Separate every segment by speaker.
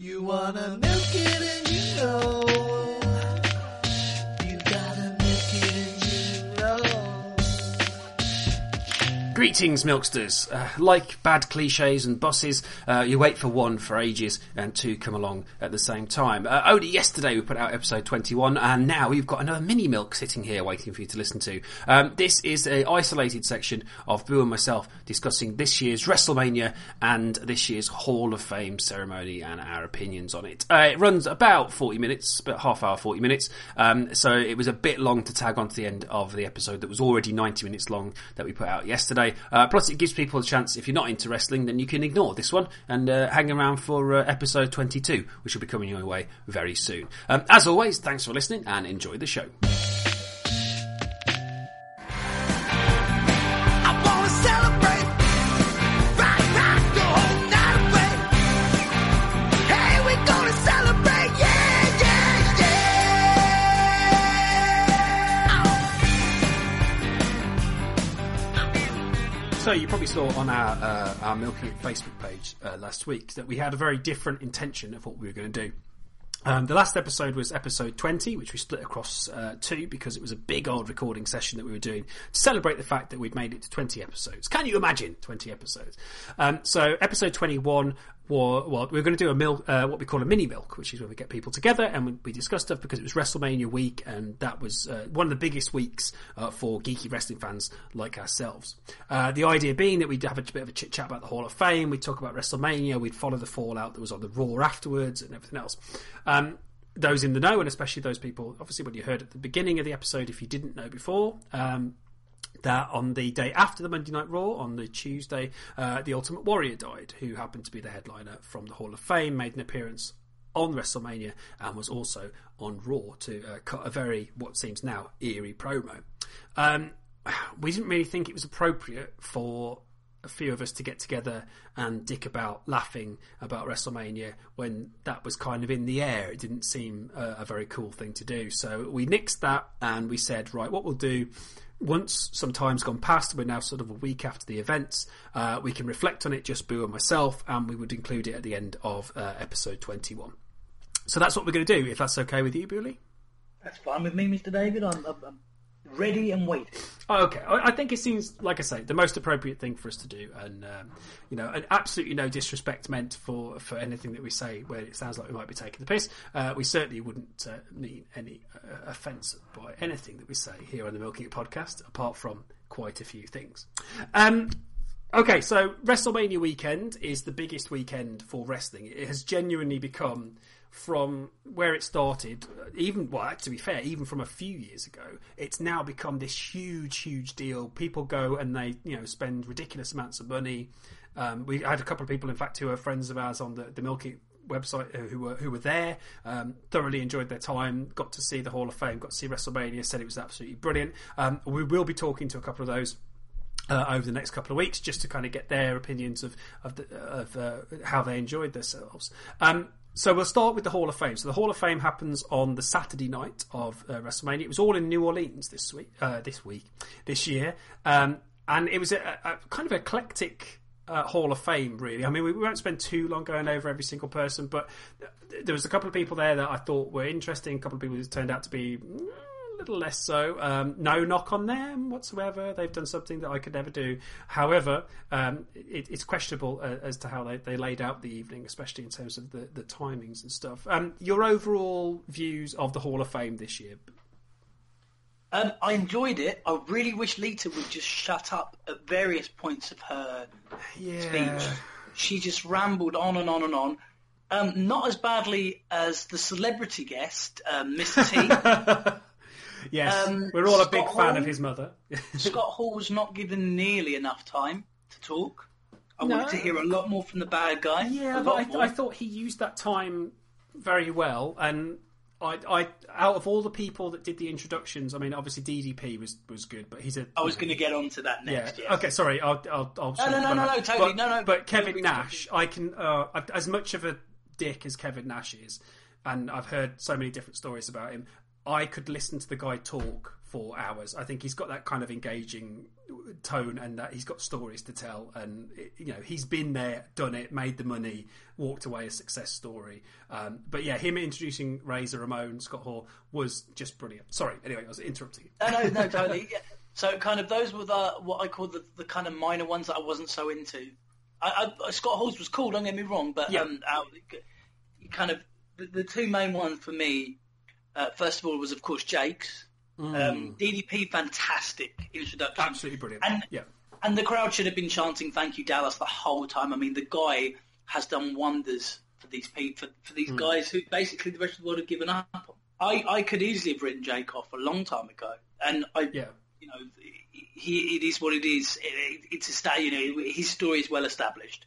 Speaker 1: You wanna milk it and
Speaker 2: Greetings, milksters. Uh, like bad cliches and bosses, uh, you wait for one for ages and two come along at the same time. Uh, only yesterday we put out episode 21 and now we've got another mini milk sitting here waiting for you to listen to. Um, this is a isolated section of Boo and myself discussing this year's WrestleMania and this year's Hall of Fame ceremony and our opinions on it. Uh, it runs about 40 minutes, about half hour, 40 minutes. Um, so it was a bit long to tag on to the end of the episode that was already 90 minutes long that we put out yesterday. Uh, plus, it gives people a chance, if you're not into wrestling, then you can ignore this one and uh, hang around for uh, episode 22, which will be coming your way very soon. Um, as always, thanks for listening and enjoy the show.
Speaker 1: I wanna celebrate.
Speaker 2: So you probably saw on our uh, our Milking It Facebook page uh, last week that we had a very different intention of what we were going to do. Um, the last episode was episode 20, which we split across uh, two because it was a big old recording session that we were doing to celebrate the fact that we'd made it to 20 episodes. Can you imagine 20 episodes? Um, so episode 21 well, we are going to do a milk, uh, what we call a mini milk, which is where we get people together and we, we discuss stuff because it was WrestleMania week and that was uh, one of the biggest weeks uh, for geeky wrestling fans like ourselves. Uh, the idea being that we'd have a bit of a chit chat about the Hall of Fame, we'd talk about WrestleMania, we'd follow the fallout that was on the Raw afterwards and everything else. Um, those in the know, and especially those people, obviously, when you heard at the beginning of the episode, if you didn't know before, um, that on the day after the Monday Night Raw, on the Tuesday, uh, the Ultimate Warrior died, who happened to be the headliner from the Hall of Fame, made an appearance on WrestleMania, and was also on Raw to uh, cut a very, what seems now, eerie promo. Um, we didn't really think it was appropriate for a few of us to get together and dick about laughing about WrestleMania when that was kind of in the air. It didn't seem a, a very cool thing to do. So we nixed that and we said, right, what we'll do once some time's gone past, we're now sort of a week after the events, uh, we can reflect on it, just Boo and myself, and we would include it at the end of uh, episode 21. So that's what we're going to do, if that's okay with you, Booley.
Speaker 3: That's fine with me, Mr. David. I'm, I'm, ready and waiting.
Speaker 2: Okay, I I think it seems like I say the most appropriate thing for us to do, and um, you know, and absolutely no disrespect meant for for anything that we say where it sounds like we might be taking the piss. Uh, we certainly wouldn't uh, mean any uh, offence by anything that we say here on the Milking It podcast, apart from quite a few things. Um, okay, so WrestleMania weekend is the biggest weekend for wrestling. It has genuinely become from where it started, even well, to be fair, even from a few years ago, it's now become this huge, huge deal. People go and they, you know, spend ridiculous amounts of money. Um, we had a couple of people, in fact, who are friends of ours on the the Milky website uh, who were who were there, um, thoroughly enjoyed their time, got to see the Hall of Fame, got to see WrestleMania, said it was absolutely brilliant. Um, we will be talking to a couple of those uh, over the next couple of weeks just to kind of get their opinions of of, the, of uh, how they enjoyed themselves. Um, so we'll start with the Hall of Fame. So the Hall of Fame happens on the Saturday night of uh, WrestleMania. It was all in New Orleans this week, uh, this week, this year, um, and it was a, a kind of eclectic. Uh, Hall of Fame, really. I mean, we, we won't spend too long going over every single person, but th- there was a couple of people there that I thought were interesting. A couple of people who turned out to be mm, little less so. Um, no knock on them whatsoever. They've done something that I could never do. However, um, it, it's questionable uh, as to how they, they laid out the evening, especially in terms of the, the timings and stuff. Um, your overall views of the Hall of Fame this year?
Speaker 3: Um, I enjoyed it. I really wish Lita would just shut up at various points of her speech. She just rambled on and on and on. Um, not as badly as the celebrity guest, um, Mr. T.
Speaker 2: Yes,
Speaker 3: Um,
Speaker 2: we're all a big
Speaker 3: Scott
Speaker 2: fan of his mother.
Speaker 3: Scott Hall was not given nearly enough time to talk. I wanted to hear a lot more from the bad guy.
Speaker 2: Yeah, but I,
Speaker 3: more.
Speaker 2: I thought he used that time very well, and I, I, out of all the people that did the introductions, I mean, obviously DDP was was good, but he's a.
Speaker 3: I was going to get on to that
Speaker 2: Yeah.
Speaker 3: next. yes.
Speaker 2: Okay. Sorry. I'll. I'll. I'll
Speaker 3: No, no, no, no, no, totally,
Speaker 2: But,
Speaker 3: no, no.
Speaker 2: But Kevin
Speaker 3: Feel free to
Speaker 2: Nash, I can. Uh, as much of a dick as Kevin Nash is, and I've heard so many different stories about him. I could listen to the guy talk for hours. I think he's got that kind of engaging tone, and that he's got stories to tell. And you know, he's been there, done it, made the money, walked away a success story. Um, but yeah, him introducing Razor Ramon, Scott Hall was just brilliant. Sorry, anyway, I was interrupting you.
Speaker 3: No, no, no, totally. Yeah. So kind of those were the what I call the, the kind of minor ones that I wasn't so into. I, I, Scott Hall's was cool, don't get me wrong, but
Speaker 2: Yeah.
Speaker 3: um, kind of the, the two main ones for me. Uh, first of all, was of course Jake's. Um, DDP, fantastic introduction.
Speaker 2: Absolutely brilliant.
Speaker 3: And
Speaker 2: yeah.
Speaker 3: and the crowd should have been chanting "Thank you, Dallas" the whole time. I mean, the guy has done wonders for these people, for, for these guys who basically the rest of the world have given up. on. I I could easily have written Jake off a long time ago, and I
Speaker 2: Yeah.
Speaker 3: you know he it is what it is. It, it's a sta- you know his story is well established.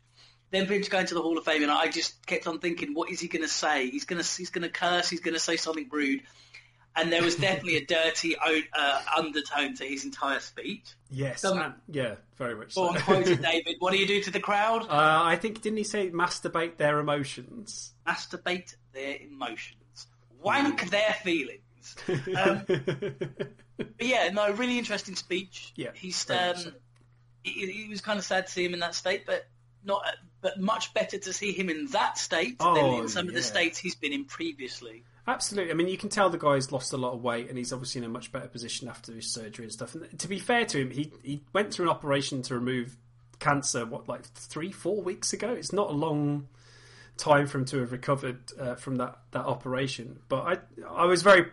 Speaker 3: Then for him to go into the Hall of Fame, and I just kept on thinking, what is he going to say? He's going to he's going to curse. He's going to say something rude. And there was definitely a dirty uh, undertone to his entire speech.
Speaker 2: Yes.
Speaker 3: Some-
Speaker 2: and- yeah. Very much. So.
Speaker 3: on, quote it, David. What do you do to the crowd?
Speaker 2: uh, I think didn't he say masturbate their emotions?
Speaker 3: Masturbate their emotions, wank their feelings. Um, but yeah, no, really interesting speech.
Speaker 2: Yeah,
Speaker 3: he's um, it, it was kind of sad to see him in that state, but not, but much better to see him in that state than
Speaker 2: Oh,
Speaker 3: in some of the states he's been in previously.
Speaker 2: Absolutely. I mean, you can tell the guy's lost a lot of weight, and he's obviously in a much better position after his surgery and stuff. And to be fair to him, he he went through an operation to remove cancer. What, like three, four weeks ago? It's not a long time for him to have recovered uh, from that that operation. But I I was very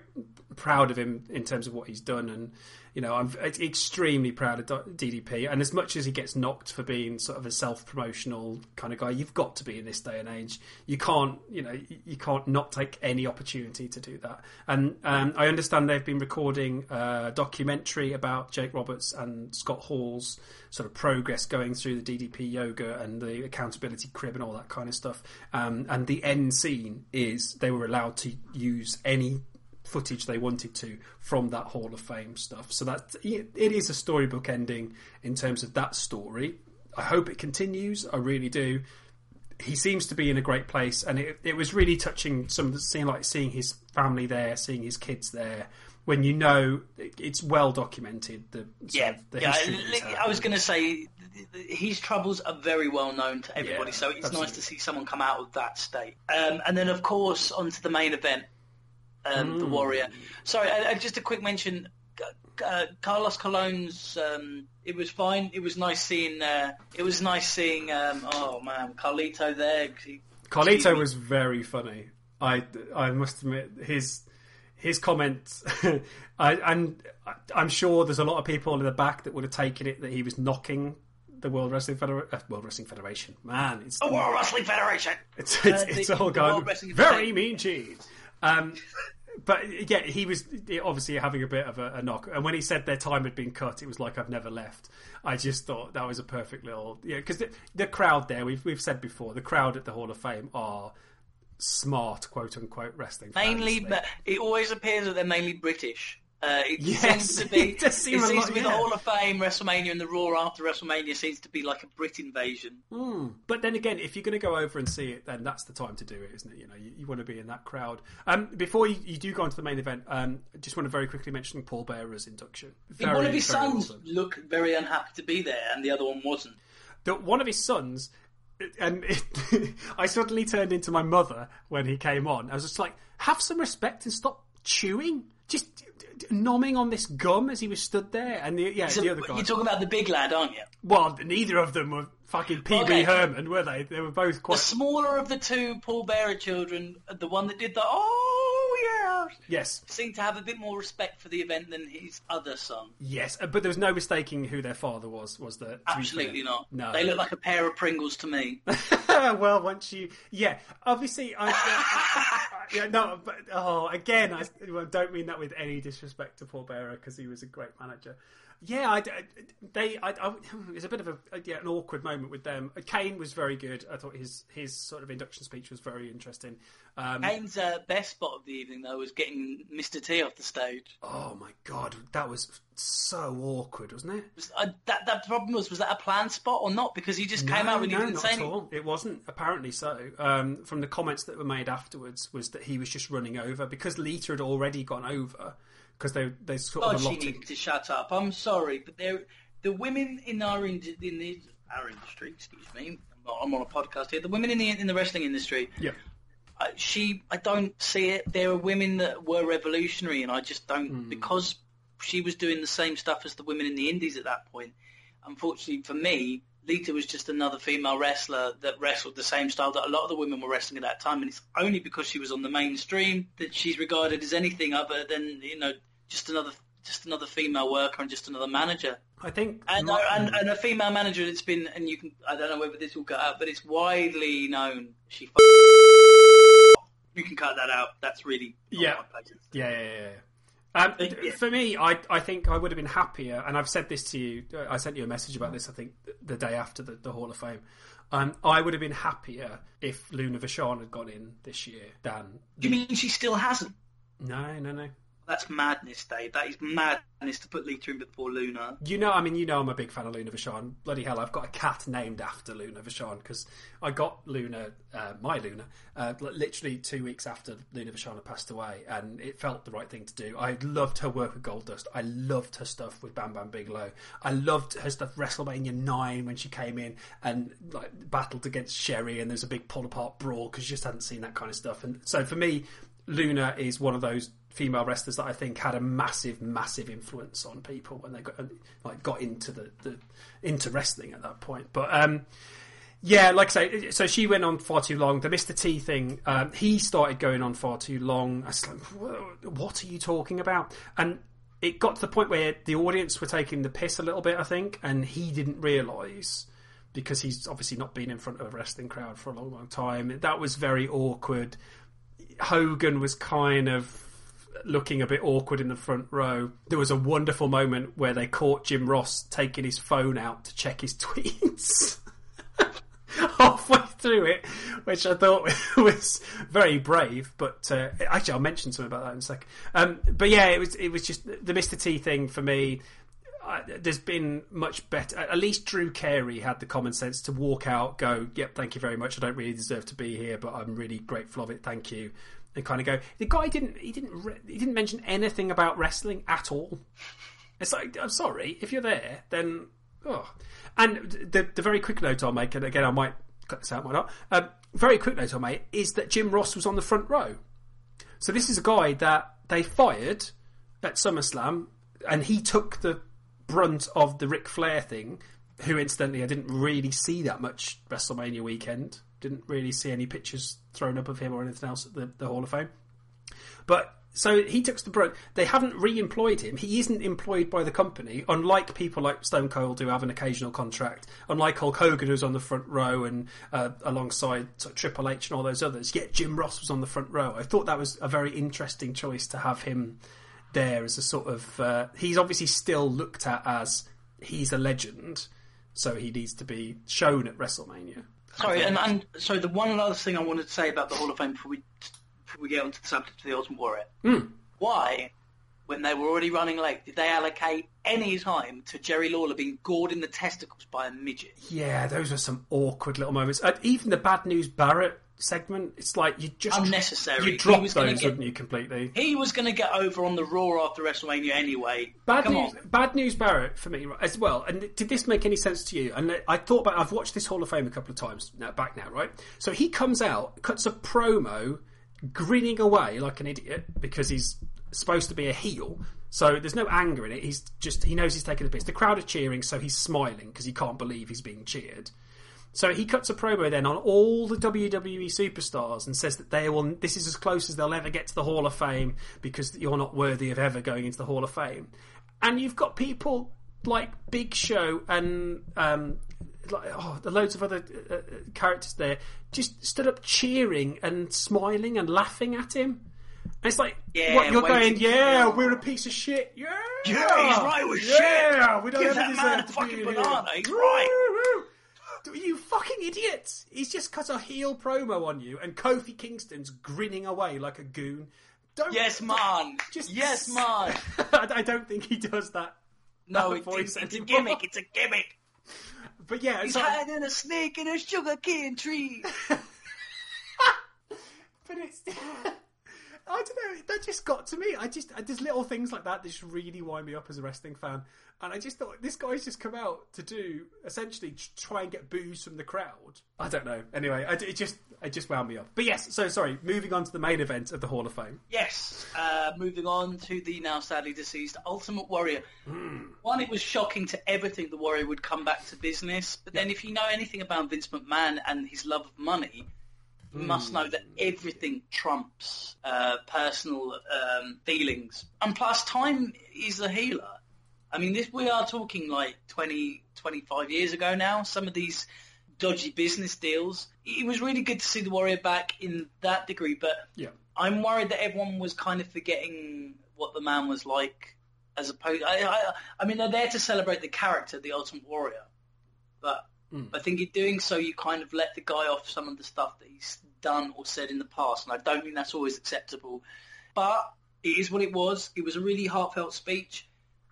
Speaker 2: proud of him in terms of what he's done, and you know I'm extremely proud of DDP. And as much as he gets knocked for being sort of a self promotional kind of guy, you've got to be in this day and age. You can't you know you- can't not take any opportunity to do that. And um, I understand they've been recording a documentary about Jake Roberts and Scott Hall's sort of progress going through the DDP yoga and the accountability crib and all that kind of stuff. Um, and the end scene is they were allowed to use any footage they wanted to from that Hall of Fame stuff. So that it is a storybook ending in terms of that story. I hope it continues. I really do. He seems to be in a great place, and it, it was really touching. Some of the seeing like seeing his family there, seeing his kids there. When you know it's well documented, the
Speaker 3: Yeah,
Speaker 2: of the
Speaker 3: yeah.
Speaker 2: history that he's
Speaker 3: I. I was going to say his troubles are very well known to everybody,
Speaker 2: Yeah,
Speaker 3: so it's nice to see someone come out of that state. Um, and then, of course, onto the main event, um, the
Speaker 2: Mm.
Speaker 3: Warrior. Sorry, just a quick mention. Uh, Carlos Colon's. Um, it was fine. It was nice seeing. Uh, it was nice seeing. Um, oh man, Carlito there. He-
Speaker 2: Carlito was very funny. I I must admit his his comments, I, and I'm sure there's a lot of people in the back that would have taken it that he was knocking the World Wrestling Federation. Uh, World Wrestling Federation, man, it's
Speaker 3: The World Wrestling Federation.
Speaker 2: it's it's,
Speaker 3: Uh,
Speaker 2: it's
Speaker 3: the-
Speaker 2: all
Speaker 3: the
Speaker 2: gone very mean cheese. Um, but yeah, he was obviously having a bit of a, a knock, and when he said their time had been cut, it was like I've never left. I just thought that was a perfect little yeah, because the, the crowd there we've we've said before the crowd at the Hall of Fame are smart quote unquote wrestling.
Speaker 3: Mainly, but it always appears that they're mainly British. Uh, it
Speaker 2: Yes,
Speaker 3: seems to be.
Speaker 2: it seem
Speaker 3: it seems
Speaker 2: lot-
Speaker 3: to be the. Hall of Fame, WrestleMania, and the Raw after WrestleMania seems to be like a Brit invasion.
Speaker 2: But then again, if you're going to go over and see it, then that's the time to do it, isn't it? You know, you, you want to be in that crowd. Um, before you, you do go on to the main event, um, I just want to very quickly mention Paul Bearer's induction. Very,
Speaker 3: One of his sons
Speaker 2: done.
Speaker 3: looked very unhappy to be there, and the other one wasn't.
Speaker 2: the, one of his sons, and it, I suddenly turned into my mother when he came on. I was just like, have some respect and stop chewing. Just nomming on this gum as he was stood there. And the, yeah,
Speaker 3: So
Speaker 2: the other guy.
Speaker 3: you're talking about the big lad, aren't you?
Speaker 2: well, neither of them were fucking Wee
Speaker 3: Okay.
Speaker 2: Herman, were they? They were both
Speaker 3: The smaller of the two Paul Bearer children, the one that did the oh yeah,
Speaker 2: yes,
Speaker 3: seemed to have a bit more respect for the event than his other son.
Speaker 2: yes, uh, but there was no mistaking who their father was. Was there?
Speaker 3: Absolutely not.
Speaker 2: No,
Speaker 3: They look like a pair of Pringles to me.
Speaker 2: well, once you, yeah, obviously, I, I- yeah, no, but oh, again, I don't mean that with any disrespect to Paul Bearer because he was a great manager. Yeah, I, they, I, I, it was a bit of a yeah, an awkward moment with them. Kane was very good. I thought his his sort of induction speech was very interesting. Um,
Speaker 3: Kane's uh, best spot of the evening, though, was getting Mr. T off the stage.
Speaker 2: oh my god, that was so awkward, wasn't it?
Speaker 3: Was, uh, that that problem was was that a planned spot or not? Because he just came
Speaker 2: no,
Speaker 3: out and he
Speaker 2: no,
Speaker 3: didn't
Speaker 2: not
Speaker 3: say
Speaker 2: at
Speaker 3: anything.
Speaker 2: all. It wasn't apparently so. Um, from the comments that were made afterwards, was that he was just running over because Lita had already gone over. Because they they sort
Speaker 3: God,
Speaker 2: of
Speaker 3: she
Speaker 2: allotted.
Speaker 3: needed to shut up. I'm sorry, but there, the women in our in, in the, our industry, excuse me, I'm, not, I'm on a podcast here. The women in the in the wrestling industry,
Speaker 2: Yeah,
Speaker 3: uh, she, I don't see it. There are women that were revolutionary, and I just don't
Speaker 2: Hmm.
Speaker 3: because she was doing the same stuff as the women in the indies at that point. Unfortunately for me, Lita was just another female wrestler that wrestled the same style that a lot of the women were wrestling at that time, and it's only because she was on the mainstream that she's regarded as anything other than you know just another just another female worker and just another manager.
Speaker 2: I think.
Speaker 3: And, uh, and, and a female manager that's been, and you can, I don't know whether this will cut out, but it's widely known she. F- you can cut that out. That's really not
Speaker 2: Yeah.
Speaker 3: my.
Speaker 2: Yeah, yeah, yeah. Um,
Speaker 3: yeah.
Speaker 2: For me, I I think I would have been happier, and I've said this to you. uh, I sent you a message about this. I think the day after the, the Hall of Fame. Um, I would have been happier if Luna Vachon had gone in this year than.
Speaker 3: You mean she still hasn't?
Speaker 2: No, no, no.
Speaker 3: That's madness, Dave. That is madness to put Lita in before Luna.
Speaker 2: You know, I mean, you know, I'm a big fan of Luna Vachon. Bloody hell, I've got a cat named after Luna Vachon because I got Luna, uh, my Luna, uh, literally two weeks after Luna Vachon had passed away, and it felt the right thing to do. I loved her work with Goldust. I loved her stuff with Bam Bam Bigelow. I loved her stuff WrestleMania nine when she came in and like battled against Sherri, and there's a big pull apart brawl because you just hadn't seen that kind of stuff. And so for me, Luna is one of those female wrestlers that I think had a massive, massive influence on people when they got like got into the, the into wrestling at that point. But um, yeah, like I say, so she went on far too long. The Mr. T thing, um, he started going on far too long. I was like, what are you talking about? And it got to the point where the audience were taking the piss a little bit, I think, and he didn't realise because he's obviously not been in front of a wrestling crowd for a long, long time. That was very awkward. Hogan was kind of looking a bit awkward in the front row. There was a wonderful moment where they caught Jim Ross taking his phone out to check his tweets. Halfway through it, which I thought was very brave, but uh, actually I'll mention something about that in a second. Um, but yeah, it was it was just the Mr T thing for me. Uh, there's been much better. At least Drew Carey had the common sense to walk out, go, "Yep, thank you very much. I don't really deserve to be here, but I'm really grateful of it. Thank you." And kind of go. The guy didn't. He didn't. Re- he didn't mention anything about wrestling at all. It's like I'm sorry if you're there, then oh. And the the very quick note I'll make, and again I might cut this out, might not. Um, very quick note I'll make is that Jim Ross was on the front row. So this is a guy that they fired at SummerSlam, and he took the brunt of the Ric Flair thing. Who, incidentally, I didn't really see that much WrestleMania weekend. Didn't really see any pictures thrown up of him or anything else at the, the Hall of Fame. But so he took the brunt. They haven't re-employed him. He isn't employed by the company, unlike people like Stone Cold who have an occasional contract. Unlike Hulk Hogan who's on the front row and uh, alongside sort of Triple H and all those others. Yet Jim Ross was on the front row. I thought that was a very interesting choice to have him there as a sort of. Uh, he's obviously still looked at as he's a legend, so he needs to be shown at WrestleMania.
Speaker 3: Sorry, and, and so the one last thing I wanted to say about the Hall of Fame before we before we get onto the subject of the Ultimate Warrior, why, when they were already running late, did they allocate any time to Jerry Lawler being gored in the testicles by a midget?
Speaker 2: Yeah, those were some awkward little moments. Uh, even the Bad News Barrett segment, it's like you just
Speaker 3: Unnecessary.
Speaker 2: You
Speaker 3: He
Speaker 2: drop
Speaker 3: was
Speaker 2: those,
Speaker 3: get-
Speaker 2: wouldn't you? Completely.
Speaker 3: He was going to get over on the Raw after WrestleMania anyway.
Speaker 2: Bad
Speaker 3: Come
Speaker 2: news,
Speaker 3: on.
Speaker 2: bad news, Barrett for me as well. And did this make any sense to you? And I thought about. I've watched this Hall of Fame a couple of times now, back now, right? So he comes out, cuts a promo, grinning away like an idiot because he's supposed to be a heel. So there's no anger in it. He's just he knows he's taking a piss. The crowd are cheering, so he's smiling because he can't believe he's being cheered. So he cuts a promo then on all the WWE superstars and says that they will. This is as close as they'll ever get to the Hall of Fame because you're not worthy of ever going into the Hall of Fame. And you've got people like Big Show and um, like, oh, the loads of other uh, uh, characters there just stood up cheering and smiling and laughing at him. And it's like,
Speaker 3: Yeah,
Speaker 2: what, you're going, yeah, we're a piece of shit. Yeah,
Speaker 3: Yeah, he's right with
Speaker 2: yeah,
Speaker 3: shit.
Speaker 2: we don't
Speaker 3: Give
Speaker 2: ever
Speaker 3: that man a fucking banana,
Speaker 2: Here.
Speaker 3: he's right.
Speaker 2: You fucking idiots! He's just cut a heel promo on you, and Kofi Kingston's grinning away like a goon. Don't,
Speaker 3: Yes, man.
Speaker 2: Just
Speaker 3: yes, man.
Speaker 2: I don't think he does that.
Speaker 3: No,
Speaker 2: that
Speaker 3: it,
Speaker 2: voice
Speaker 3: it's, a gimmick. It's a gimmick.
Speaker 2: But yeah,
Speaker 3: He's
Speaker 2: so-
Speaker 3: hiding a snake in a sugar cane tree.
Speaker 2: but it's I don't know. That just got to me. I just there's little things like that that just really wind me up as a wrestling fan. And I just thought this guy's just come out to do essentially try and get boos from the crowd. I don't know. Anyway, I, it just it just wound me up. But yes, so sorry. Moving on to the main event of the Hall of Fame.
Speaker 3: Yes, uh, moving on to the now sadly deceased Ultimate Warrior. One, it was shocking to ever think the Warrior would come back to business, but then if you know anything about Vince McMahon and his love of money, you must know that everything trumps uh, personal um, feelings. And plus, time is a healer. I mean, this we are talking like 20, 25 years ago now. Some of these dodgy business deals. It was really good to see the Warrior back in that degree, but
Speaker 2: Yeah.
Speaker 3: I'm worried that everyone was kind of forgetting what the man was like, as opposed. I, I, I mean, they're there to celebrate the character, the Ultimate Warrior, but mm. I think in doing so, you kind of let the guy off some of the stuff that he's done or said in the past, and I don't think that's always acceptable. But it is what it was. It was a really heartfelt speech.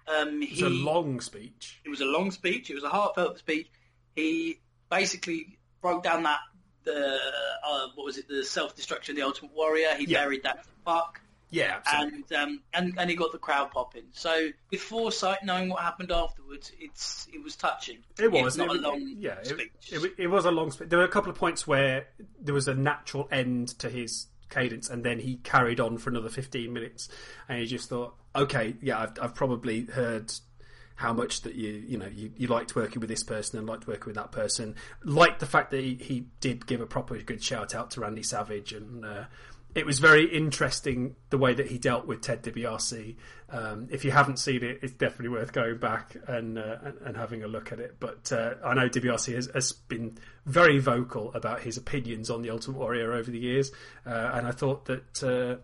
Speaker 3: Um,
Speaker 2: It's a long speech.
Speaker 3: it was a long speech. It was a heartfelt speech. He basically broke down that the uh, what was it? The self destruction of the Ultimate Warrior. He
Speaker 2: Yeah.
Speaker 3: buried that fuck,
Speaker 2: Yeah, absolutely.
Speaker 3: and um, and and he got the crowd popping. So with foresight, knowing what happened afterwards, it's it was touching.
Speaker 2: It was
Speaker 3: not
Speaker 2: it,
Speaker 3: a long
Speaker 2: yeah.
Speaker 3: Speech.
Speaker 2: it, wa- it was a long speech. There were a couple of points where there was a natural end to his cadence, and then he carried on for another fifteen minutes, and he just thought, okay, yeah, I've, I've probably heard how much that you you know you, you liked working with this person and liked working with that person. Liked the fact that he, he did give a proper good shout out to Randy Savage and. Uh, it was very interesting the way that he dealt with Ted DiBiase. Um, if you haven't seen it, it's definitely worth going back and uh, and, and having a look at it. But uh, I know DiBiase has, has been very vocal about his opinions on the Ultimate Warrior over the years, uh, and I thought that uh,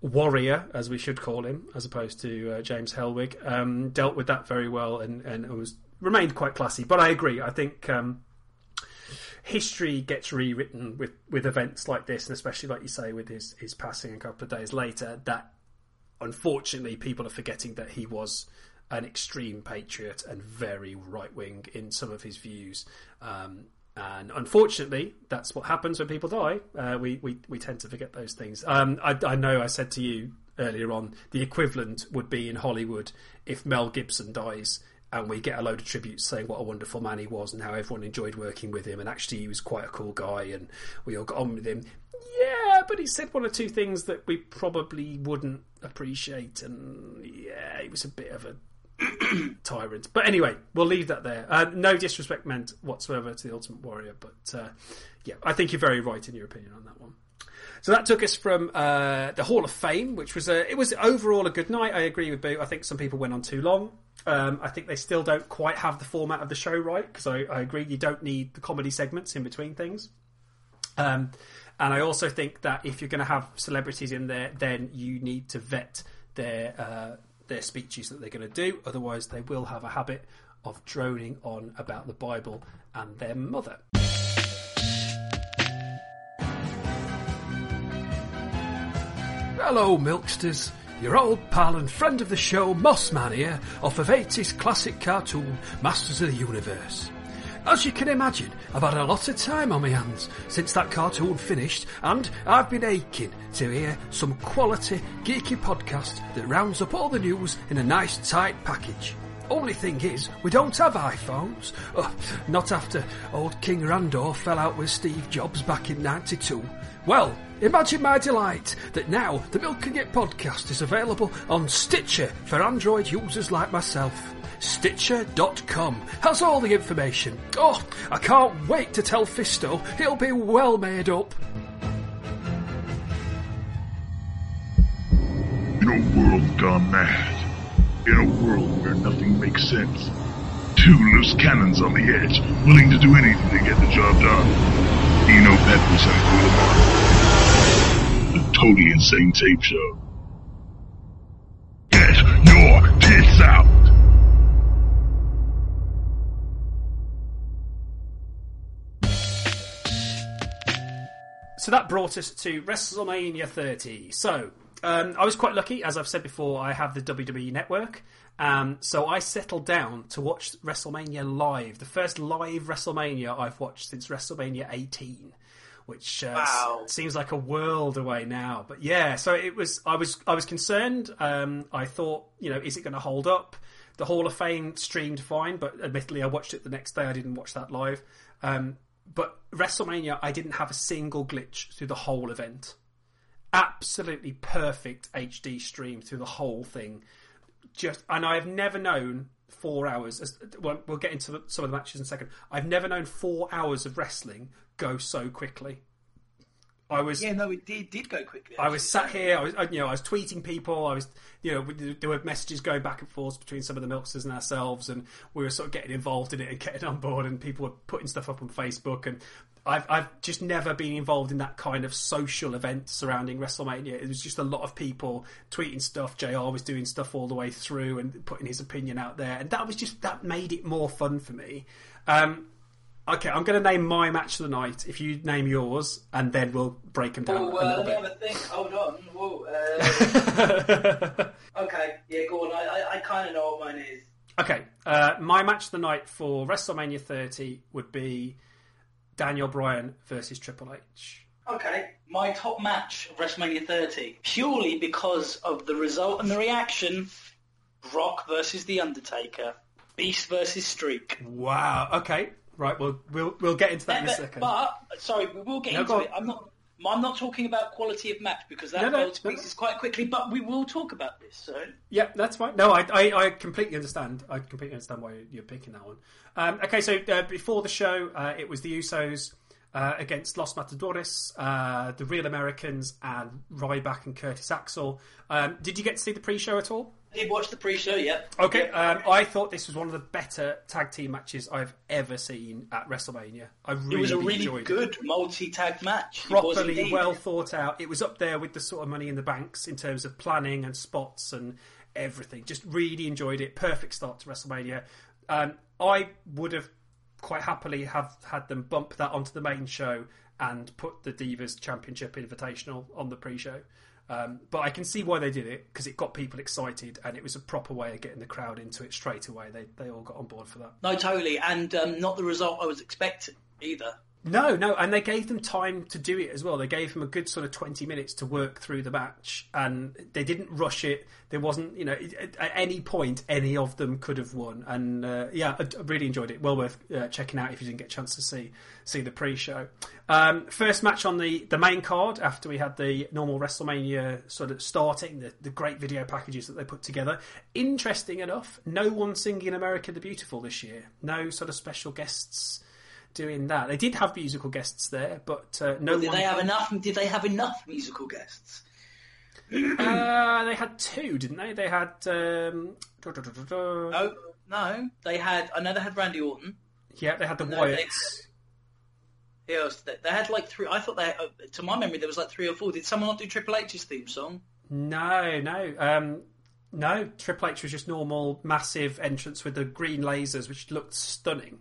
Speaker 2: Warrior, as we should call him, as opposed to uh, James Hellwig, um, dealt with that very well and and was remained quite classy. But I agree. I think. Um, history gets rewritten with, with events like this, and especially like you say with his, his passing a couple of days later, that unfortunately people are forgetting that he was an extreme patriot and very right wing in some of his views. Um, and unfortunately, that's what happens when people die. Uh, we, we we tend to forget those things. Um, I, I know I said to you earlier on the equivalent would be in Hollywood if Mel Gibson dies and we get a load of tributes saying what a wonderful man he was and how everyone enjoyed working with him and actually he was quite a cool guy and we all got on with him. Yeah, but he said one or two things that we probably wouldn't appreciate and yeah, he was a bit of a tyrant. But anyway, we'll leave that there. Uh, no disrespect meant whatsoever to the Ultimate Warrior, but uh, yeah, I think you're very right in your opinion on that one. So that took us from uh, the Hall of Fame, which was a, it was overall a good night. I agree with Boo. I think some people went on too long. Um, I think they still don't quite have the format of the show right because I, I agree you don't need the comedy segments in between things. Um, and I also think that if you're going to have celebrities in there, then you need to vet their uh, their speeches that they're going to do. Otherwise, they will have a habit of droning on about the Bible and their mother.
Speaker 4: Hello, Milksters. Your old pal and friend of the show, Mossman here, off of 80s classic cartoon Masters of the Universe. As you can imagine, I've had a lot of time on my hands since that cartoon finished, and I've been aching to hear some quality, geeky podcast that rounds up all the news in a nice tight package. Only thing is, we don't have iPhones. Oh, not after old King Randor fell out with Steve Jobs back in 92. Well, imagine my delight that now the Milking It podcast is available on Stitcher for Android users like myself. Stitcher.com has all the information. Oh, I can't wait to tell Fisto he'll be well made up.
Speaker 5: In a world gone mad. In a world where nothing makes sense. Two loose cannons on the edge, willing to do anything to get the job done. Eno Peterson and Lamar. The totally insane tape show. Get your tits out!
Speaker 2: So that brought us to WrestleMania 30. So um, I was quite lucky, as I've said before. I have the WWE Network, um, so I settled down to watch WrestleMania live. The first live WrestleMania I've watched since WrestleMania 18, which uh,
Speaker 3: Wow.
Speaker 2: s- seems like a world away now. But yeah, so it was. I was I was concerned. Um, I thought, you know, is it going to hold up? The Hall of Fame streamed fine, but admittedly, I watched it the next day. I didn't watch that live. Um, but WrestleMania, I didn't have a single glitch through the whole event. Absolutely perfect HD stream through the whole thing. Just and I've never known four hours. As, well, we'll get into the, some of the matches in a second. I've never known four hours of wrestling go so quickly. I was
Speaker 3: Yeah, no, it did, did go quickly.
Speaker 2: I was sat here. I was, you know, I was tweeting people. I was, you know, there were messages going back and forth between some of the milksters and ourselves, and we were sort of getting involved in it and getting on board. And people were putting stuff up on Facebook, and I've, I've just never been involved in that kind of social event surrounding WrestleMania. It was just a lot of people tweeting stuff. Jr. was doing stuff all the way through and putting his opinion out there, and that was just that made it more fun for me. Um, Okay, I'm going to name my match of the night. If you name yours, and then we'll break them down
Speaker 3: Oh,
Speaker 2: a
Speaker 3: uh,
Speaker 2: little
Speaker 3: let me
Speaker 2: bit.
Speaker 3: have a think. Hold on. Whoa, uh, okay, yeah, go on. I, I, I kind of know what mine is.
Speaker 2: Okay, uh, my match of the night for WrestleMania 30 would be Daniel Bryan versus Triple H.
Speaker 3: Okay, my top match of WrestleMania 30, purely because of the result and the reaction: Brock versus The Undertaker, Beast versus Streak.
Speaker 2: Wow. Okay. Right. We'll we'll we'll get into that in a
Speaker 3: But,
Speaker 2: second.
Speaker 3: but sorry, we will get
Speaker 2: No,
Speaker 3: into it. I'm not. I'm not talking about quality of match because that
Speaker 2: No, no,
Speaker 3: goes to
Speaker 2: no.
Speaker 3: pieces quite quickly. But we will talk about this. So
Speaker 2: Yeah, that's fine. No, I, I, I completely understand. I completely understand why you're picking that one. Um, okay, so uh, before the show, uh, it was the Usos uh, against Los Matadores, uh, the Real Americans, and Ryback and Curtis Axel. Um, did you get to see the pre-show at all?
Speaker 3: Did watch the pre-show. Yeah.
Speaker 2: Okay, um, I thought this was one of the better tag team matches I've ever seen at WrestleMania. I really
Speaker 3: It was a really
Speaker 2: enjoyed it.
Speaker 3: good multi-tag match.
Speaker 2: Properly well thought out. It was up there with the sort of money in the banks in terms of planning and spots and everything. Just really enjoyed it. Perfect start to WrestleMania. Um, I would have quite happily have had them bump that onto the main show and put the Divas Championship Invitational on the pre-show. Um, but I can see why they did it because it got people excited and it was a proper way of getting the crowd into it straight away. They they all got on board for that.
Speaker 3: No, totally, and um, not the result I was expecting either.
Speaker 2: No, no, and they gave them time to do it as well. They gave them a good sort of twenty minutes to work through the match, and they didn't rush it. There wasn't, you know, at any point any of them could have won. And uh, yeah, I I really enjoyed it. Well worth uh, checking out if you didn't get a chance to see see the pre-show. Um, first match on the the main card after we had the normal WrestleMania sort of starting the, the great video packages that they put together. Interesting enough, no one singing "America the Beautiful" this year. No sort of special guests doing that. They did have musical guests there, but uh, no
Speaker 3: Did
Speaker 2: one.
Speaker 3: they have enough? Did they have enough musical guests?
Speaker 2: Uh, they had two, didn't they? They had. Um, da- da.
Speaker 3: No, no. They had. I know they had Randy Orton.
Speaker 2: Yeah, they had the
Speaker 3: No, they
Speaker 2: Wyatts.
Speaker 3: Else? They, they had like three. I thought they. Uh, to my memory, there was like three or four. Did someone not do Triple H's theme song?
Speaker 2: No, no, um, no. Triple H was just normal, massive entrance with the green lasers, which looked stunning.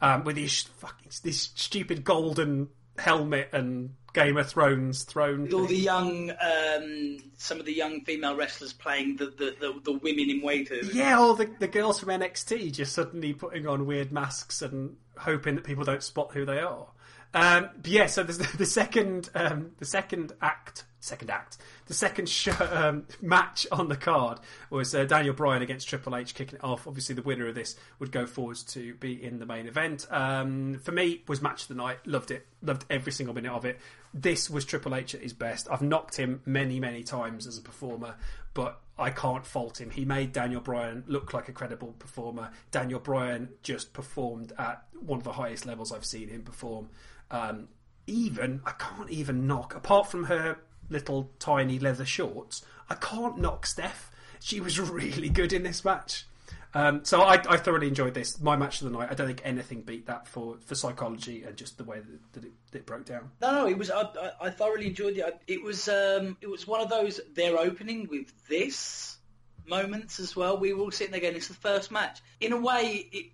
Speaker 2: Um, with his fucking this stupid golden helmet and Game of Thrones throne.
Speaker 3: With all the young, um, some of the young female wrestlers playing the the, the, the women in waiters.
Speaker 2: Yeah, all the, the girls from NXT just suddenly putting on weird masks and hoping that people don't spot who they are. Um, but yeah, so there's the, the second um, the second act, second act, the second sh- um, match on the card was uh, Daniel Bryan against Triple H kicking it off. Obviously, the winner of this would go forwards to be in the main event. Um, for me, was match of the night. Loved it. Loved every single minute of it. This was Triple H at his best. I've knocked him many, many times as a performer, but I can't fault him. He made Daniel Bryan look like a credible performer. Daniel Bryan just performed at one of the highest levels I've seen him perform. Um, even I can't even knock apart from her little tiny leather shorts. I can't knock Steph. She was really good in this match. Um, so I, I thoroughly enjoyed this. My match of the night. I don't think anything beat that for, for psychology and just the way that, that, it, that it broke down.
Speaker 3: No, no, it was. I, I, thoroughly enjoyed it. It was. Um, it was one of those. Their opening with this moments as well. We were all sitting there going, "It's the first match." In a way, it.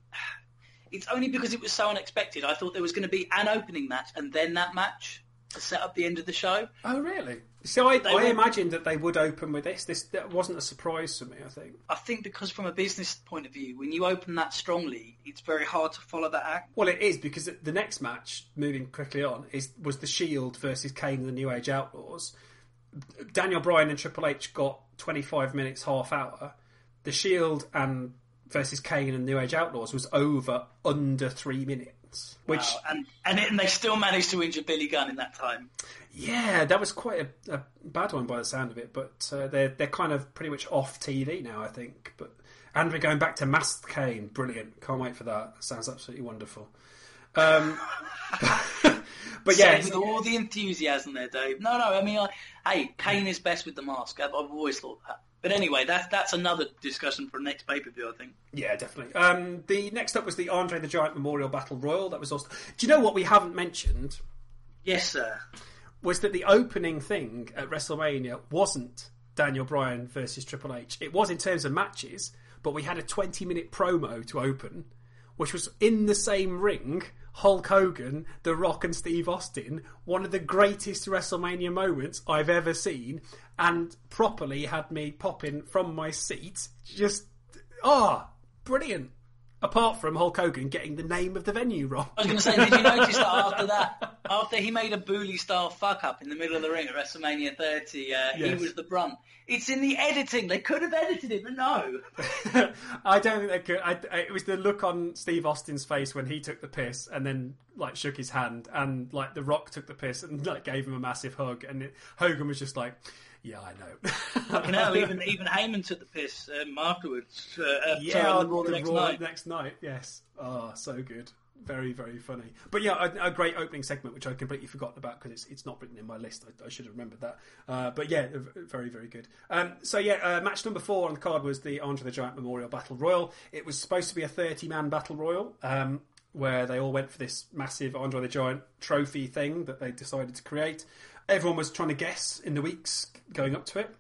Speaker 3: It's only because it was so unexpected. I thought there was going to be an opening match and then that match. To set up the end of the show.
Speaker 2: Oh, really? So I, I
Speaker 3: were-
Speaker 2: imagined that they would open with this. This that wasn't a surprise to me. I think.
Speaker 3: I think because from a business point of view, when you open that strongly, it's very hard to follow that act.
Speaker 2: Well, it is because the next match, moving quickly on, is was the Shield versus Kane and the New Age Outlaws. Daniel Bryan and Triple H got 25 minutes, half hour. The Shield and versus Kane and New Age Outlaws was over under three minutes. Which,
Speaker 3: Wow. And and, it, and they still managed to injure Billy Gunn in that time.
Speaker 2: yeah, that was quite a, a bad one by the sound of it. But uh, they're they're kind of pretty much off TV now, I think. But and we're going back to Masked Kane, brilliant. Can't wait for that. Sounds absolutely wonderful. Um, but yeah,
Speaker 3: Said with all the enthusiasm there, Dave. No, no. I mean, I, hey, Kane is best with the mask. I've, I've always thought that. But anyway, that's that's another discussion for next pay per view. I think.
Speaker 2: Yeah, definitely. Um, the next up was the Andre the Giant Memorial Battle Royal. That was also. Do you know what we haven't mentioned?
Speaker 3: Yes, sir.
Speaker 2: Was that the opening thing at WrestleMania wasn't Daniel Bryan versus Triple H. It was in terms of matches, but we had a 20 minute promo to open, which was in the same ring. Hulk Hogan, The Rock, and Steve Austin, one of the greatest WrestleMania moments I've ever seen, and properly had me popping from my seat. Just, ah, brilliant. Apart from Hulk Hogan getting the name of the venue wrong.
Speaker 3: I was going to say, did you notice that after that, after he made a bully style fuck up in the middle of the ring at WrestleMania 30, uh, he was the brunt. It's in the editing. They could have edited it, but no.
Speaker 2: I don't think they could. I, I- it was the look on Steve Austin's face when he took the piss and then like shook his hand, and like The Rock took the piss and like gave him a massive hug, and it, Hogan was just like, "Yeah, I know."
Speaker 3: You know, even even Heyman took the piss um, afterwards. Uh,
Speaker 2: yeah,
Speaker 3: on the the next night.
Speaker 2: next night. Yes. Oh, so good. Very, very funny. But yeah, a, a great opening segment, which I completely forgot about because it's it's not written in my list. I, I should have remembered that. Uh, but yeah, very, very good. Um, so yeah, uh, match number four on the card was the Andre the Giant Memorial Battle Royal. It was supposed to be a thirty-man battle royal. Um, where they all went for this massive Andre the Giant trophy thing that they decided to create. Everyone was trying to guess in the weeks going up to it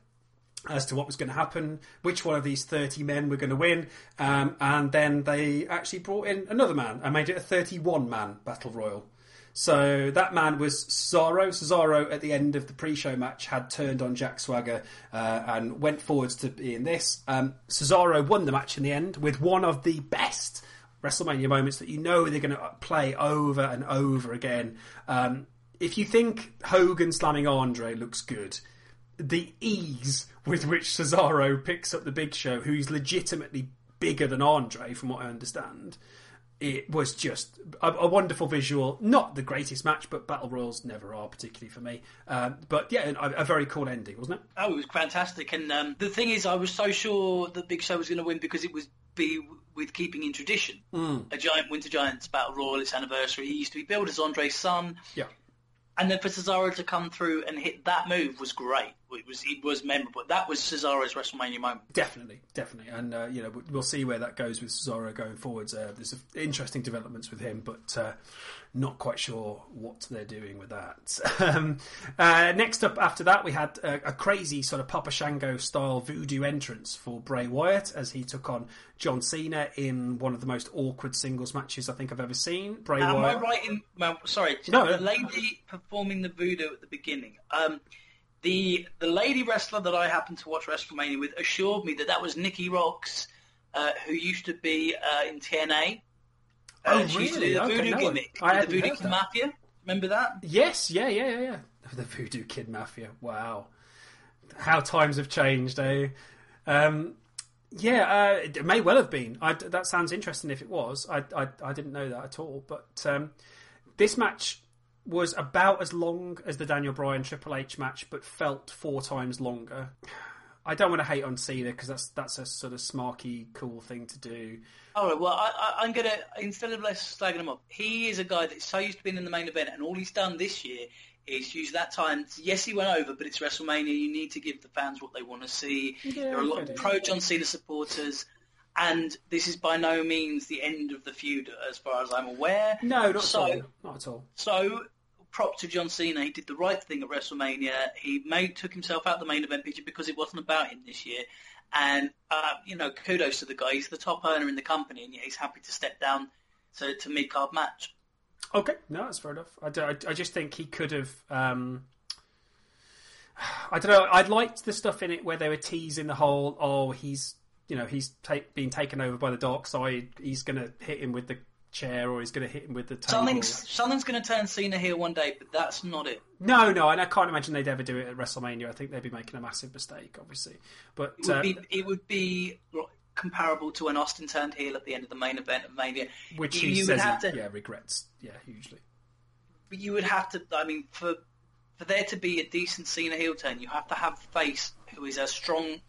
Speaker 2: as to what was going to happen, which one of these 30 men were going to win, um, and then they actually brought in another man and made it a 31 man battle royal. So that man was Cesaro. Cesaro, at the end of the pre-show match, had turned on Jack Swagger uh, and went forwards to be in this. Um, Cesaro won the match in the end with one of the best WrestleMania moments that you know they're going to play over and over again. Um, if you think Hogan slamming Andre looks good, the ease with which Cesaro picks up the Big Show, who's legitimately bigger than Andre, from what I understand, it was just a, a wonderful visual. Not the greatest match, but battle royals never are, particularly for me. Um, but yeah, a, a very cool ending, wasn't it?
Speaker 3: Oh, it was fantastic. And um, the thing is, I was so sure that Big Show was going to win because it was be with keeping in tradition. A giant Winter Giants Battle Royal, its anniversary. He used to be billed as Andre's son.
Speaker 2: Yeah.
Speaker 3: And then for Cesaro to come through and hit that move was great. It was it was memorable. That was Cesaro's WrestleMania moment.
Speaker 2: Definitely, definitely, and uh, you know we- we'll see where that goes with Cesaro going forwards. Uh, there's interesting developments with him, but uh, not quite sure what they're doing with that. um, uh, next up, after that, we had a, a crazy sort of Papa Shango style voodoo entrance for Bray Wyatt as he took on John Cena in one of the most awkward singles matches I think I've ever seen. Bray Wyatt.
Speaker 3: Am I
Speaker 2: Wyatt.
Speaker 3: right in? Well, sorry,
Speaker 2: No,
Speaker 3: the lady performing the voodoo at the beginning. Um, the the lady wrestler that I happened to watch WrestleMania with assured me that that was Nikki Roxx, uh, who used to be uh, in TNA.
Speaker 2: Oh,
Speaker 3: Uh, she used to
Speaker 2: really?
Speaker 3: do the
Speaker 2: Okay,
Speaker 3: voodoo
Speaker 2: no,
Speaker 3: gimmick,
Speaker 2: I hadn't
Speaker 3: the voodoo
Speaker 2: heard
Speaker 3: Kid
Speaker 2: that.
Speaker 3: mafia. Remember that?
Speaker 2: Yes, yeah, yeah, yeah, yeah. The Voodoo Kin Mafia. Wow, how times have changed, eh? Um, yeah, uh, it may well have been. I, that sounds interesting. If it was, I, I, I didn't know that at all. But um, this match was about as long as the Daniel Bryan Triple H match, but felt four times longer. I don't want to hate on Cena because that's that's a sort of smarky, cool thing to do.
Speaker 3: All right. Well, I, I, I'm gonna instead of less slagging him off, he is a guy that's so used to being in the main event, and all he's done this year is use that time. Yes, he went over, but it's WrestleMania. You need to give the fans what they want to see. there are a lot of
Speaker 2: fair
Speaker 3: pro John Cena supporters, and this is by no means the end of the feud, as far as I'm aware.
Speaker 2: No, not
Speaker 3: so,
Speaker 2: at all. Not at all.
Speaker 3: So, prop to John Cena. He did the right thing at WrestleMania. He made took himself out the main event picture because it wasn't about him this year. And uh, you know, kudos to the guy. He's the top earner in the company, and he's happy to step down to to mid card match.
Speaker 2: Okay, no, that's fair enough. I, I, I just think he could have. Um, I don't know. I liked the stuff in it where they were teasing the whole. Oh, he's you know he's ta- being taken over by the dark side. He's going to hit him with the chair, or he's going to hit him with the table.
Speaker 3: Something's something's going to turn Cena heel one day, but that's not it.
Speaker 2: No, no, and I can't imagine they'd ever do it at WrestleMania. I think they'd be making a massive mistake, obviously. But
Speaker 3: It would
Speaker 2: uh,
Speaker 3: be it would be comparable to when Austin turned heel at the end of the main event of Mania.
Speaker 2: which
Speaker 3: you,
Speaker 2: he
Speaker 3: you
Speaker 2: says
Speaker 3: would have
Speaker 2: he
Speaker 3: to,
Speaker 2: yeah regrets, yeah, hugely.
Speaker 3: but you would have to. I mean, for for there to be a decent Cena heel turn, you have to have a face who is as strong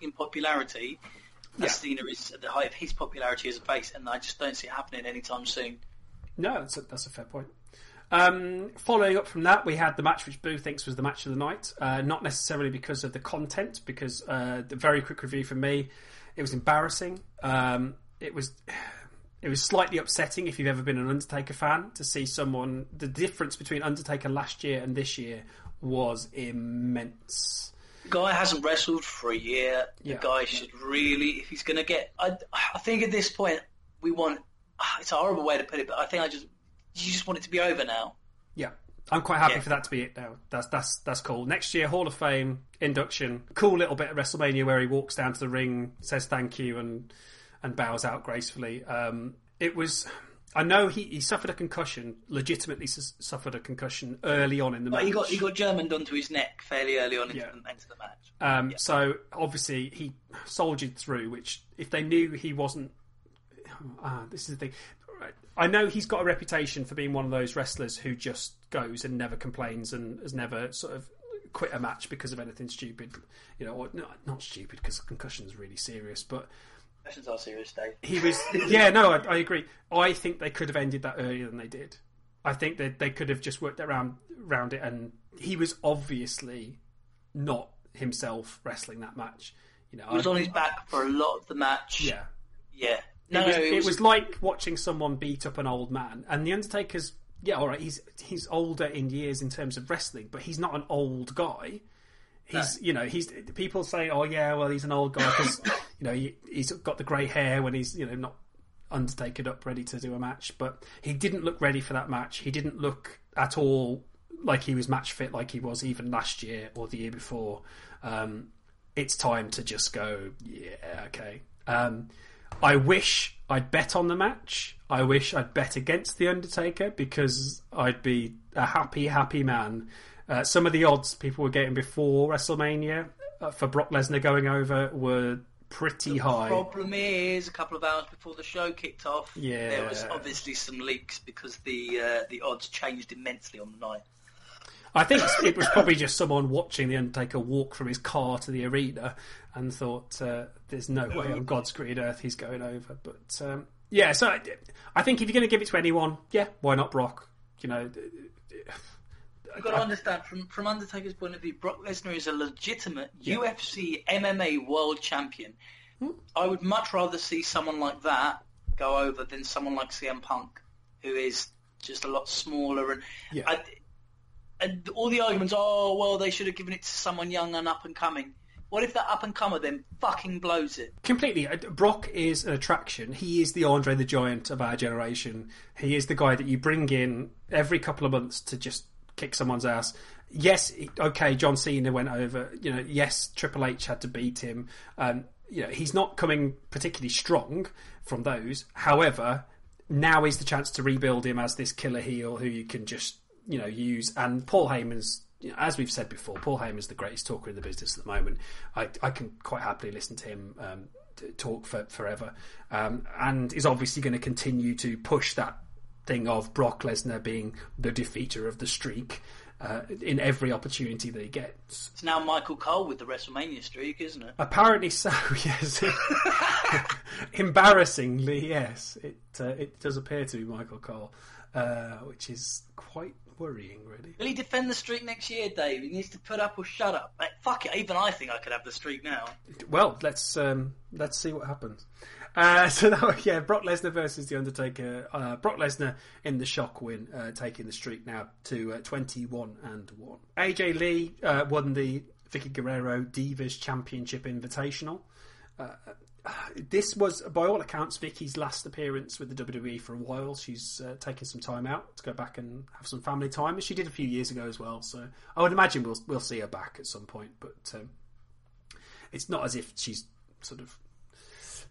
Speaker 3: in popularity
Speaker 2: Yeah.
Speaker 3: as Cena is at the height of his popularity as a face, and I just don't see it happening anytime soon.
Speaker 2: No, that's a, that's a fair point. Um, following up from that, we had the match which Boo thinks was the match of the night. Uh, not necessarily because of the content, because uh, the very quick review from me, it was embarrassing. Um, it was it was slightly upsetting if you've ever been an Undertaker fan to see someone. The difference between Undertaker last year and this year was immense.
Speaker 3: Guy hasn't wrestled for a year.
Speaker 2: Yeah.
Speaker 3: The guy should really, if he's going to get, I, I think at this point we want. It's a horrible way to put it, but I think I just you just want it to be over now.
Speaker 2: Yeah. I'm quite happy
Speaker 3: Yeah.
Speaker 2: for that to be it now. That's that's that's cool. Next year, Hall of Fame induction. Cool little bit of WrestleMania where he walks down to the ring, says thank you, and and bows out gracefully. Um, it was. I know he, he suffered a concussion, legitimately s- suffered a concussion early on in the match.
Speaker 3: he got he got German done to his neck fairly early on into,
Speaker 2: Yeah.
Speaker 3: the, into the match.
Speaker 2: Um, So obviously he soldiered through. Which, if they knew he wasn't, ah, this is the thing. I know he's got a reputation for being one of those wrestlers who just goes and never complains and has never sort of quit a match because of anything stupid. You know, or not, not stupid because concussion is really serious, but
Speaker 3: Questions are serious, Dave.
Speaker 2: he was. yeah, no, I, I agree. I think they could have ended that earlier than they did. I think that they could have just worked around around it, and he was obviously not himself wrestling that match. You know,
Speaker 3: He was
Speaker 2: I-
Speaker 3: on his back for a lot of the match.
Speaker 2: yeah.
Speaker 3: yeah. No,
Speaker 2: it, was,
Speaker 3: no,
Speaker 2: it was like watching someone beat up an old man, and the Undertaker's yeah, all right. He's he's older in years in terms of wrestling, but he's not an old guy. He's you know he's people say oh yeah well he's an old guy because you know he, he's got the grey hair when he's you know not Undertaker up ready to do a match, but he didn't look ready for that match. He didn't look at all like he was match fit like he was even last year or the year before. Um, it's time to just go yeah okay. Um, I wish I'd bet on the match. I wish I'd bet against the Undertaker because I'd be a happy, happy man. Uh, some of the odds people were getting before WrestleMania uh, for Brock Lesnar going over were pretty high.
Speaker 3: The problem is, a couple of hours before the show kicked off,
Speaker 2: Yeah.
Speaker 3: there was obviously some leaks because the uh, the odds changed immensely on the night.
Speaker 2: I think it was probably just someone watching the Undertaker walk from his car to the arena and thought, uh, "There's no way on God's green earth he's going over." But um, yeah, so I, I think if you're going to give it to anyone, yeah, why not Brock? You know,
Speaker 3: You've got to understand, from from Undertaker's point of view, Brock Lesnar is a legitimate UFC MMA world champion.
Speaker 2: Hmm.
Speaker 3: I would much rather see someone like that go over than someone like CM Punk, who is just a lot smaller and
Speaker 2: Yeah.
Speaker 3: I, and all the arguments. Oh well, they should have given it to someone young and up and coming. What if that up and comer then fucking blows it?
Speaker 2: completely. Uh, Brock is an attraction. He is the Andre the Giant of our generation. He is the guy that you bring in every couple of months to just kick someone's ass. Yes, okay, John Cena went over. You know, yes, Triple H had to beat him. Um, you know, he's not coming particularly strong from those. However, now is the chance to rebuild him as this killer heel who you can just you know use. And Paul Heyman's, you know, as we've said before, Paul Heyman's the greatest talker in the business at the moment. I, I can quite happily listen to him um, talk for forever, um, and is obviously going to continue to push that thing of Brock Lesnar being the defeater of the streak. Uh, in every opportunity that he gets,
Speaker 3: It's now Michael Cole with the WrestleMania streak, isn't it?
Speaker 2: Apparently so, yes. Embarrassingly, yes. It uh, it does appear to be Michael Cole, uh, which is quite worrying, really.
Speaker 3: Will he defend the streak next year, Dave? He needs to put up or shut up. Like, fuck it, even I think I could have the streak now.
Speaker 2: Well, let's um, let's see what happens. Uh, so that was, yeah, Brock Lesnar versus the Undertaker. Uh, Brock Lesnar in the shock win, uh, taking the streak now to uh, twenty-one and one. AJ Lee uh, won the Vickie Guerrero Divas Championship Invitational. this was, by all accounts, Vickie's last appearance with the WWE for a while. She's taken some time out to go back and have some family time, as she did a few years ago as well. So I would imagine we'll we'll see her back at some point, but um, it's not as if she's sort of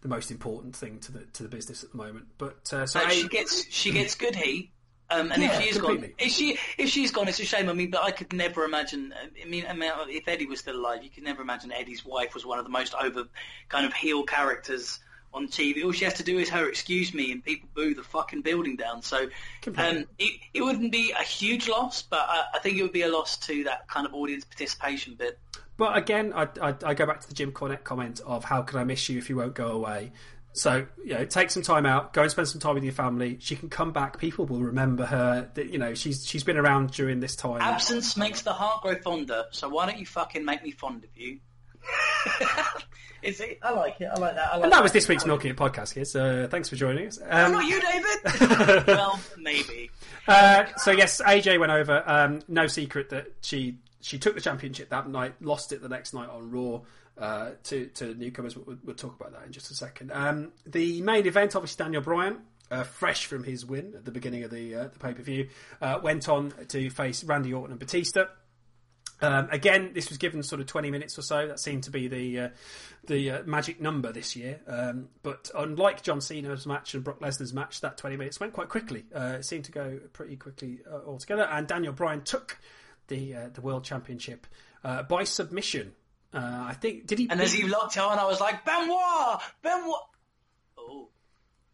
Speaker 2: the most important thing to the to the business at the moment. But uh, so
Speaker 3: Uh,
Speaker 2: I-
Speaker 3: she gets she gets good heat. Um, and
Speaker 2: Yeah,
Speaker 3: if she is gone, if she if she's gone, it's a shame. I mean, but I could never imagine. I mean, I mean, if Eddie was still alive, you could never imagine Eddie's wife was one of the most over kind of heel characters on TV. All she has to do is her excuse me, and people boo the fucking building down. So, um, it, it wouldn't be a huge loss, but I, I think it would be a loss to that kind of audience participation bit.
Speaker 2: But again, I, I, I go back to the Jim Cornette comment of how can I miss you if you won't go away. So you know, take some time out, go and spend some time with your family. She can come back. People will remember her. That you know she's she's been around during this time.
Speaker 3: Absence makes the heart grow fonder. So why don't you fucking make me fond of you? Is it? I like it. I like that. I like
Speaker 2: And that was this week's Milking It podcast, kids. Uh, thanks for joining us. Um,
Speaker 3: Not you, David. well, maybe.
Speaker 2: Uh, so yes, AJ went over. Um, no secret that she she took the championship that night, lost it the next night on Raw uh, to to newcomers. We'll, we'll talk about that in just a second. Um, the main event, obviously, Daniel Bryan. Uh, fresh from his win at the beginning of the uh, the pay per view, uh, went on to face Randy Orton and Batista. Um, again, this was given sort of 20 minutes or so. That seemed to be the uh, the uh, magic number this year. Um, but unlike John Cena's match and Brock Lesnar's match, that 20 minutes went quite quickly. Uh, it seemed to go pretty quickly uh, altogether. And Daniel Bryan took the uh, the World Championship uh, by submission. Uh, I think did he?
Speaker 3: And as he locked on, I was like, Benoit, Benoit. Oh,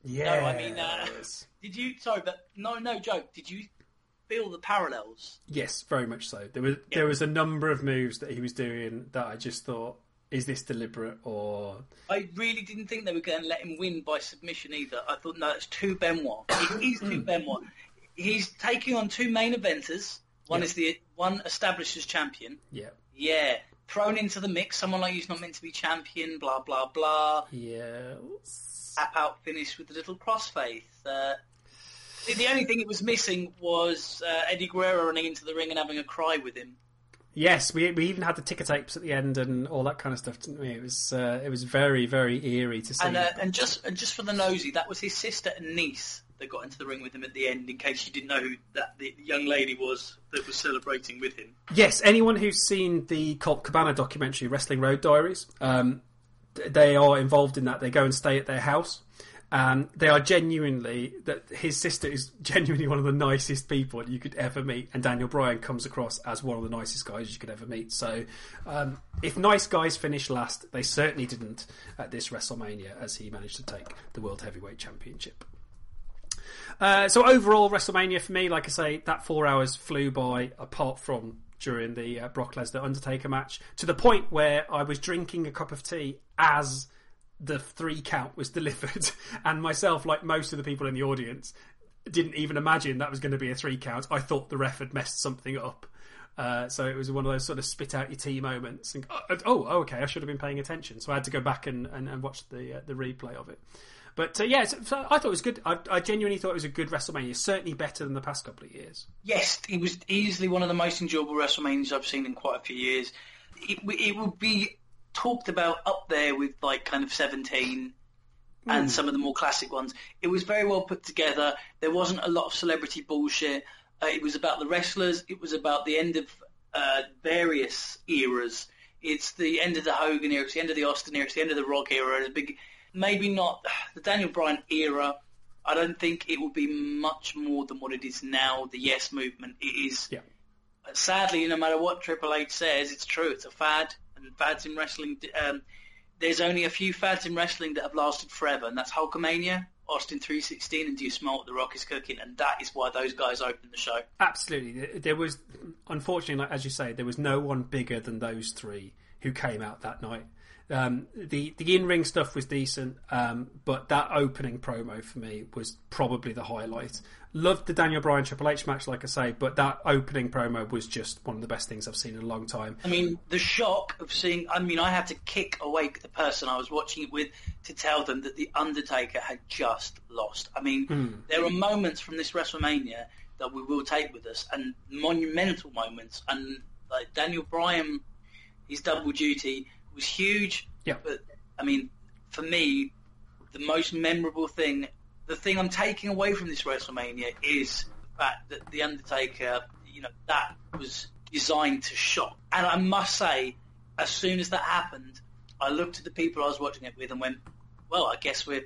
Speaker 2: yeah,
Speaker 3: no, I mean, uh, did you? Sorry, but no, no joke. Did you feel the parallels?
Speaker 2: yes, very much so. There was there was a number of moves that he was doing that I just thought, is this deliberate or
Speaker 3: I really didn't think they were going to let him win by submission either. I thought, no, it's too Benoit. He- He's too Benoit. He's taking on two main eventers. One
Speaker 2: Yeah.
Speaker 3: is the one established as champion.
Speaker 2: yeah,
Speaker 3: Yeah, thrown into the mix. Someone like you's not meant to be champion. Blah blah blah.
Speaker 2: yeah.
Speaker 3: Tap out finish with the little crossface. Uh, the, the only thing it was missing was uh, Eddie Guerrero running into the ring and having a cry with him.
Speaker 2: Yes, we we even had the ticker tapes at the end and all that kind of stuff, didn't we? It was uh, it was very very eerie to see.
Speaker 3: And uh, and just and just for the nosy, that was his sister and niece that got into the ring with him at the end. In case you didn't know who that the young lady was that was celebrating with him.
Speaker 2: yes, anyone who's seen the Colt Cabana documentary, Wrestling Road Diaries, um, they are involved in that. They go and stay at their house. And they are genuinely that his sister is genuinely one of the nicest people you could ever meet, and Daniel Bryan comes across as one of the nicest guys you could ever meet. So, um, if nice guys finish last, they certainly didn't at this WrestleMania, as he managed to take the World Heavyweight Championship. Uh, so overall, WrestleMania for me, like I say, that four hours flew by. Apart from during the uh, Brock Lesnar Undertaker match, to the point where I was drinking a cup of tea as the three count was delivered, and myself, like most of the people in the audience, didn't even imagine that was going to be a three count. I thought the ref had messed something up. Uh, so it was one of those sort of spit out your tea moments. And, oh, oh, okay, I should have been paying attention. So I had to go back and, and, and watch the uh, the replay of it. But uh, yeah, so, so I thought it was good. I, I genuinely thought it was a good WrestleMania. Certainly better than the past couple of years.
Speaker 3: Yes, it was easily one of the most enjoyable WrestleManias I've seen in quite a few years. It, it would be talked about up there with like kind of 17 and some of the more classic ones. It was very well put together. There wasn't a lot of celebrity bullshit. Uh, it was about the wrestlers. It was about the end of uh, various eras. It's the end of the Hogan era. It's the end of the Austin era. It's the end of the Rock era. The big, maybe not the Daniel Bryan era. I don't think it will be much more than what it is now. The Yes movement. It is
Speaker 2: Yeah.
Speaker 3: sadly, no matter what Triple H says, it's true. It's a fad, and fads in wrestling. Um, there's only a few fads in wrestling that have lasted forever, and that's Hulkamania, Austin 316, and Do You Smell What the Rock is Cooking, and that is why those guys opened the show.
Speaker 2: Absolutely. There- There was, unfortunately, like, as you say, there was no one bigger than those three who came out that night. Um, the the in ring stuff was decent, um, but that opening promo for me was probably the highlight. Loved the Daniel Bryan Triple H match, like I say, but that opening promo was just one of the best things I've seen in a long time.
Speaker 3: I mean, the shock of seeing. I mean, I had to kick awake the person I was watching it with to tell them that the Undertaker had just lost. I mean, there are moments from this WrestleMania that we will take with us, and monumental moments. And like Daniel Bryan, his double duty was huge.
Speaker 2: Yeah.
Speaker 3: But I mean, for me, the most memorable thing, the thing I'm taking away from this WrestleMania is the fact that the Undertaker, you know, that was designed to shock. And I must say, as soon as that happened, I looked at the people I was watching it with and went, "Well, I guess we're,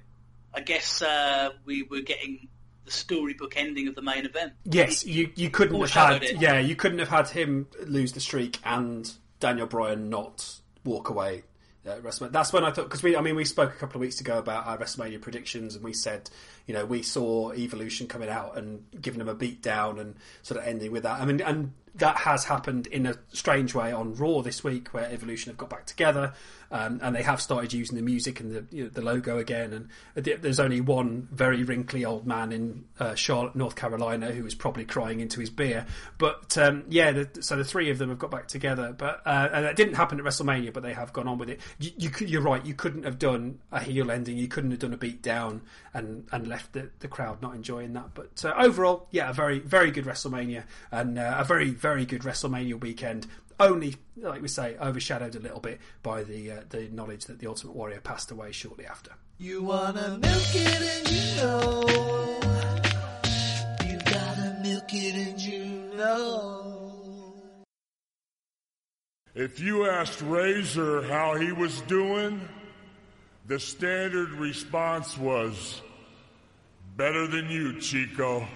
Speaker 3: I guess uh, we were getting the storybook ending of the main event."
Speaker 2: Yes, you you couldn't have had
Speaker 3: it.
Speaker 2: yeah you couldn't have had him lose the streak and Daniel Bryan not walk away. WrestleMania. That's when I thought because we I mean we spoke a couple of weeks ago about our WrestleMania predictions and we said you know we saw Evolution coming out and giving them a beat down and sort of ending with that. I mean and that has happened in a strange way on Raw this week where Evolution have got back together um, and they have started using the music and the you know, the logo again and there's only one very wrinkly old man in uh, Charlotte, North Carolina who was probably crying into his beer. But um, yeah, the, so the three of them have got back together. But uh, and that didn't happen at WrestleMania, but they have gone on with it. You, you, you're right. You couldn't have done a heel ending. You couldn't have done a beat down and and left the, the crowd not enjoying that. But uh, overall, yeah, a very very good WrestleMania and uh, a very very good WrestleMania weekend. Only, like we say, overshadowed a little bit by the uh, the knowledge that the Ultimate Warrior passed away shortly after.
Speaker 1: You wanna milk it and you know. You gotta milk it and you know.
Speaker 6: If you asked Razor how he was doing, the standard response was, better than you, Chico.